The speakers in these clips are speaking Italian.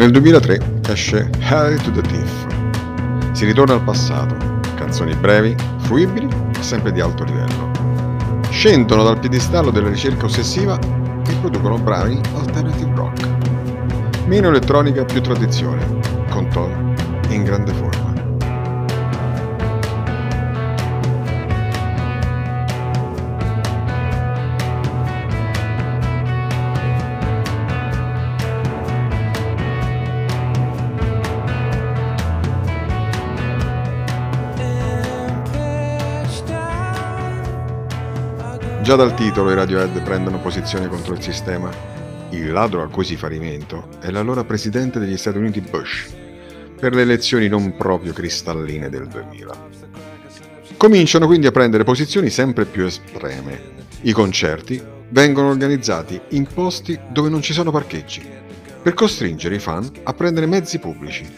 Nel 2003 esce Harry to the Thief. Si ritorna al passato, canzoni brevi, fruibili e sempre di alto livello. Scendono dal piedistallo della ricerca ossessiva e producono brani alternative rock. Meno elettronica, più tradizione, con Tom in grande forma. Già dal titolo i Radiohead prendono posizione contro il sistema. Il ladro a cui si fa riferimento è l'allora presidente degli Stati Uniti Bush, per le elezioni non proprio cristalline del 2000. Cominciano quindi a prendere posizioni sempre più estreme. I concerti vengono organizzati in posti dove non ci sono parcheggi, per costringere i fan a prendere mezzi pubblici.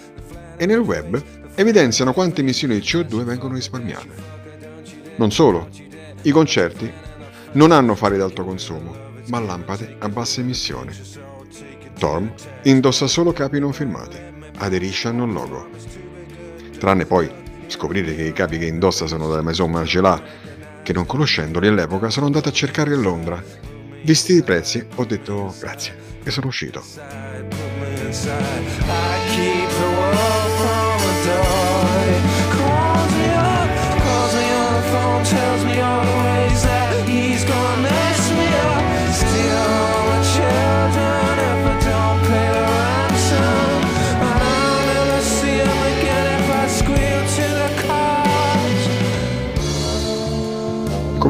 E nel web evidenziano quante emissioni di CO2 vengono risparmiate. Non solo, i concerti non hanno fari d'alto consumo, ma lampade a bassa emissione. Torm indossa solo capi non filmati, aderisce al non logo. Tranne poi scoprire che i capi che indossa sono della Maison Margiela, che non conoscendoli all'epoca sono andato a cercare a Londra. Visti i prezzi ho detto grazie e sono uscito.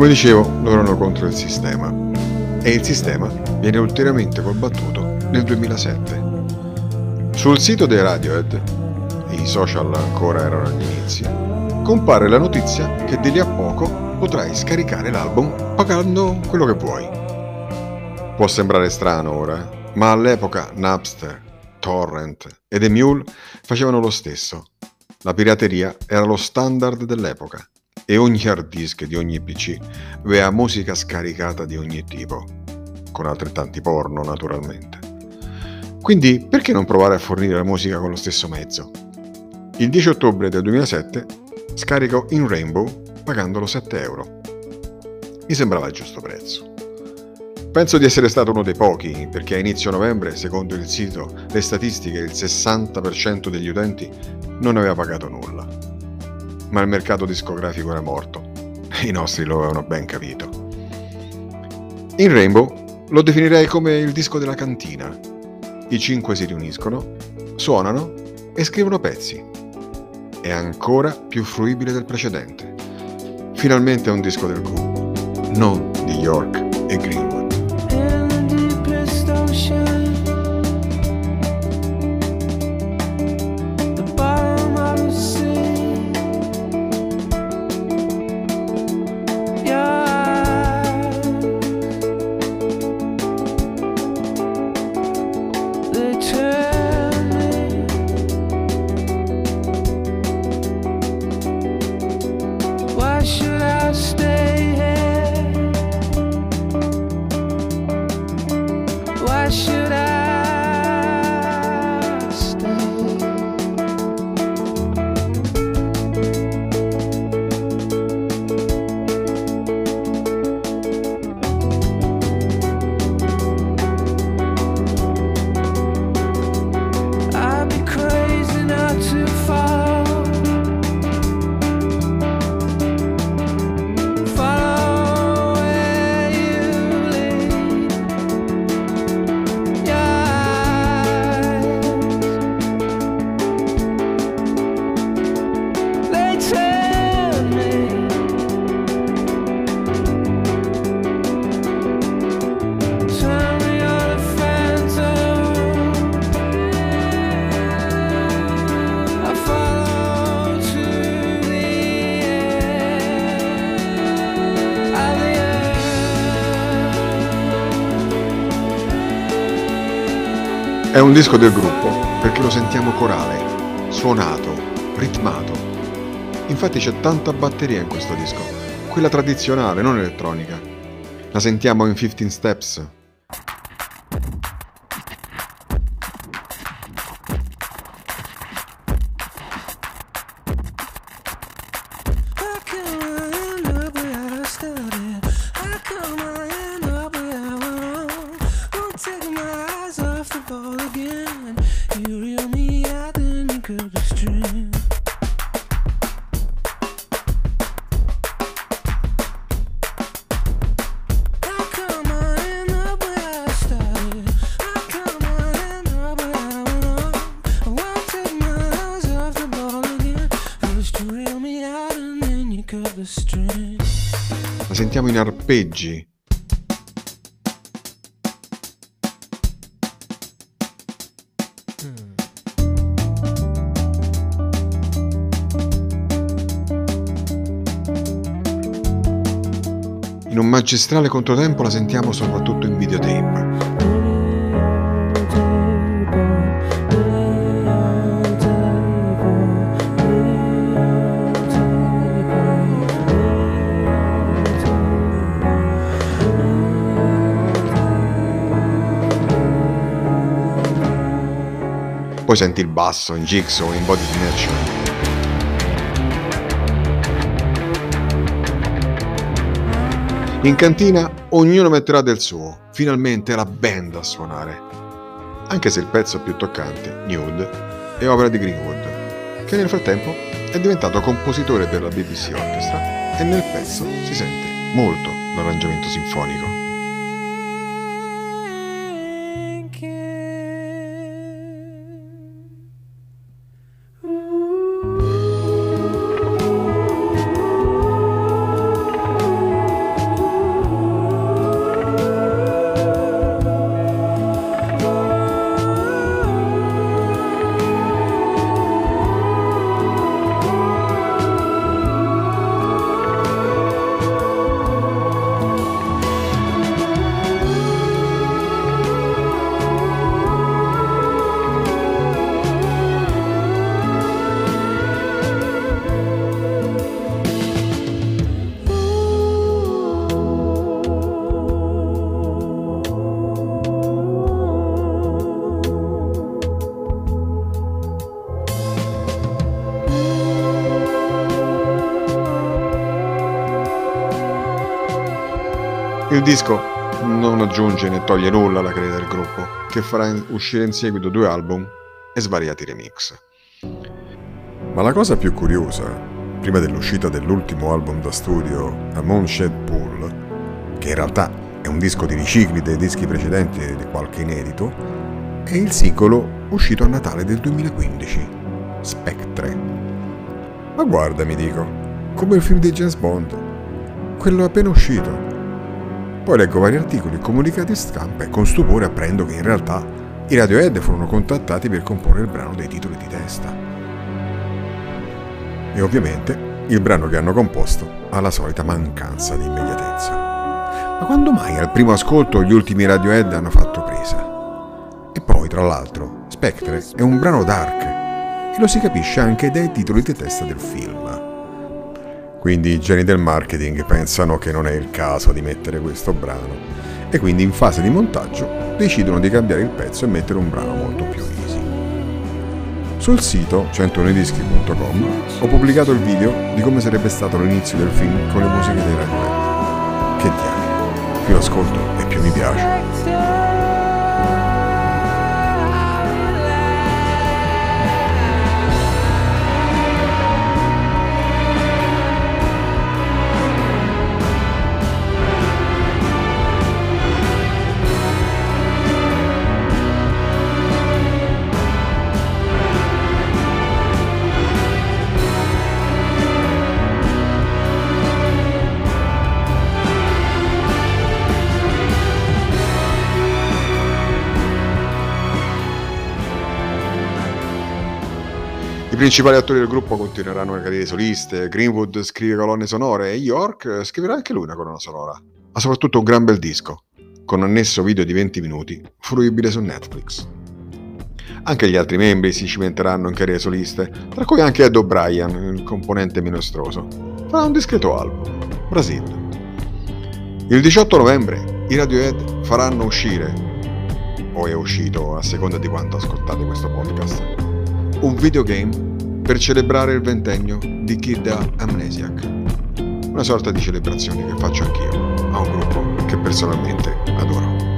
Come dicevo, loro erano contro il sistema. E il sistema viene ulteriormente combattuto nel 2007. Sul sito dei Radiohead, e i social ancora erano agli inizi, compare la notizia che di lì a poco potrai scaricare l'album pagando quello che vuoi. Può sembrare strano ora, ma all'epoca Napster, Torrent ed Emule facevano lo stesso. La pirateria era lo standard dell'epoca e ogni hard disk di ogni PC aveva musica scaricata di ogni tipo, con altrettanti porno naturalmente. Quindi perché non provare a fornire la musica con lo stesso mezzo? Il 10 ottobre del 2007 scarico In Rainbow pagandolo 7 euro. Mi sembrava il giusto prezzo. Penso di essere stato uno dei pochi, perché a inizio novembre, secondo il sito, le statistiche, il 60% degli utenti non aveva pagato nulla. Ma il mercato discografico era morto. I nostri lo avevano ben capito. In Rainbow lo definirei come il disco della cantina. I cinque si riuniscono, suonano e scrivono pezzi. È ancora più fruibile del precedente. Finalmente è un disco del gruppo, non di York e Greenwood. È un disco del gruppo perché lo sentiamo corale, suonato, ritmato. Infatti c'è tanta batteria in questo disco, quella tradizionale, non elettronica. La sentiamo in 15 Steps, sentiamo in arpeggi magistrale controtempo la sentiamo soprattutto in videotape. Poi senti il basso in Jigsaw in Body Snatcher. In cantina ognuno metterà del suo, finalmente la band a suonare. Anche se il pezzo più toccante, Nude, è opera di Greenwood, che nel frattempo è diventato compositore per la BBC Orchestra e nel pezzo si sente molto l'arrangiamento sinfonico. Il disco non aggiunge né toglie nulla alla carriera del gruppo, che farà uscire in seguito due album e svariati remix. Ma la cosa più curiosa, prima dell'uscita dell'ultimo album da studio, A Moonshed Pool, che in realtà è un disco di ricicli dei dischi precedenti e di qualche inedito, è il singolo uscito a Natale del 2015, Spectre. Ma guarda, mi dico, come il film di James Bond, quello appena uscito. Poi leggo vari articoli e comunicati stampa e con stupore apprendo che in realtà i Radiohead furono contattati per comporre il brano dei titoli di testa. E ovviamente il brano che hanno composto ha la solita mancanza di immediatezza. Ma quando mai al primo ascolto gli ultimi Radiohead hanno fatto presa? E poi, tra l'altro, Spectre è un brano dark e lo si capisce anche dai titoli di testa del film. Quindi i geni del marketing pensano che non è il caso di mettere questo brano e quindi in fase di montaggio decidono di cambiare il pezzo e mettere un brano molto più easy. Sul sito 101dischi.com ho pubblicato il video di come sarebbe stato l'inizio del film con le musiche dei Radiohead. Che diavolo, più ascolto e più mi piace. Principali attori del gruppo continueranno le carriere soliste, Greenwood scrive colonne sonore e York scriverà anche lui una colonna sonora, ma soprattutto un gran bel disco, con annesso video di 20 minuti, fruibile su Netflix. Anche gli altri membri si cimenteranno in carriere soliste, tra cui anche Ed O'Brien, il componente minestroso. Farà un discreto album, Brasil. Il 18 novembre i Radiohead faranno uscire, o è uscito a seconda di quanto ascoltate questo podcast, un videogame per celebrare il ventennio di Kid Amnesiac. Una sorta di celebrazione che faccio anch'io a un gruppo che personalmente adoro.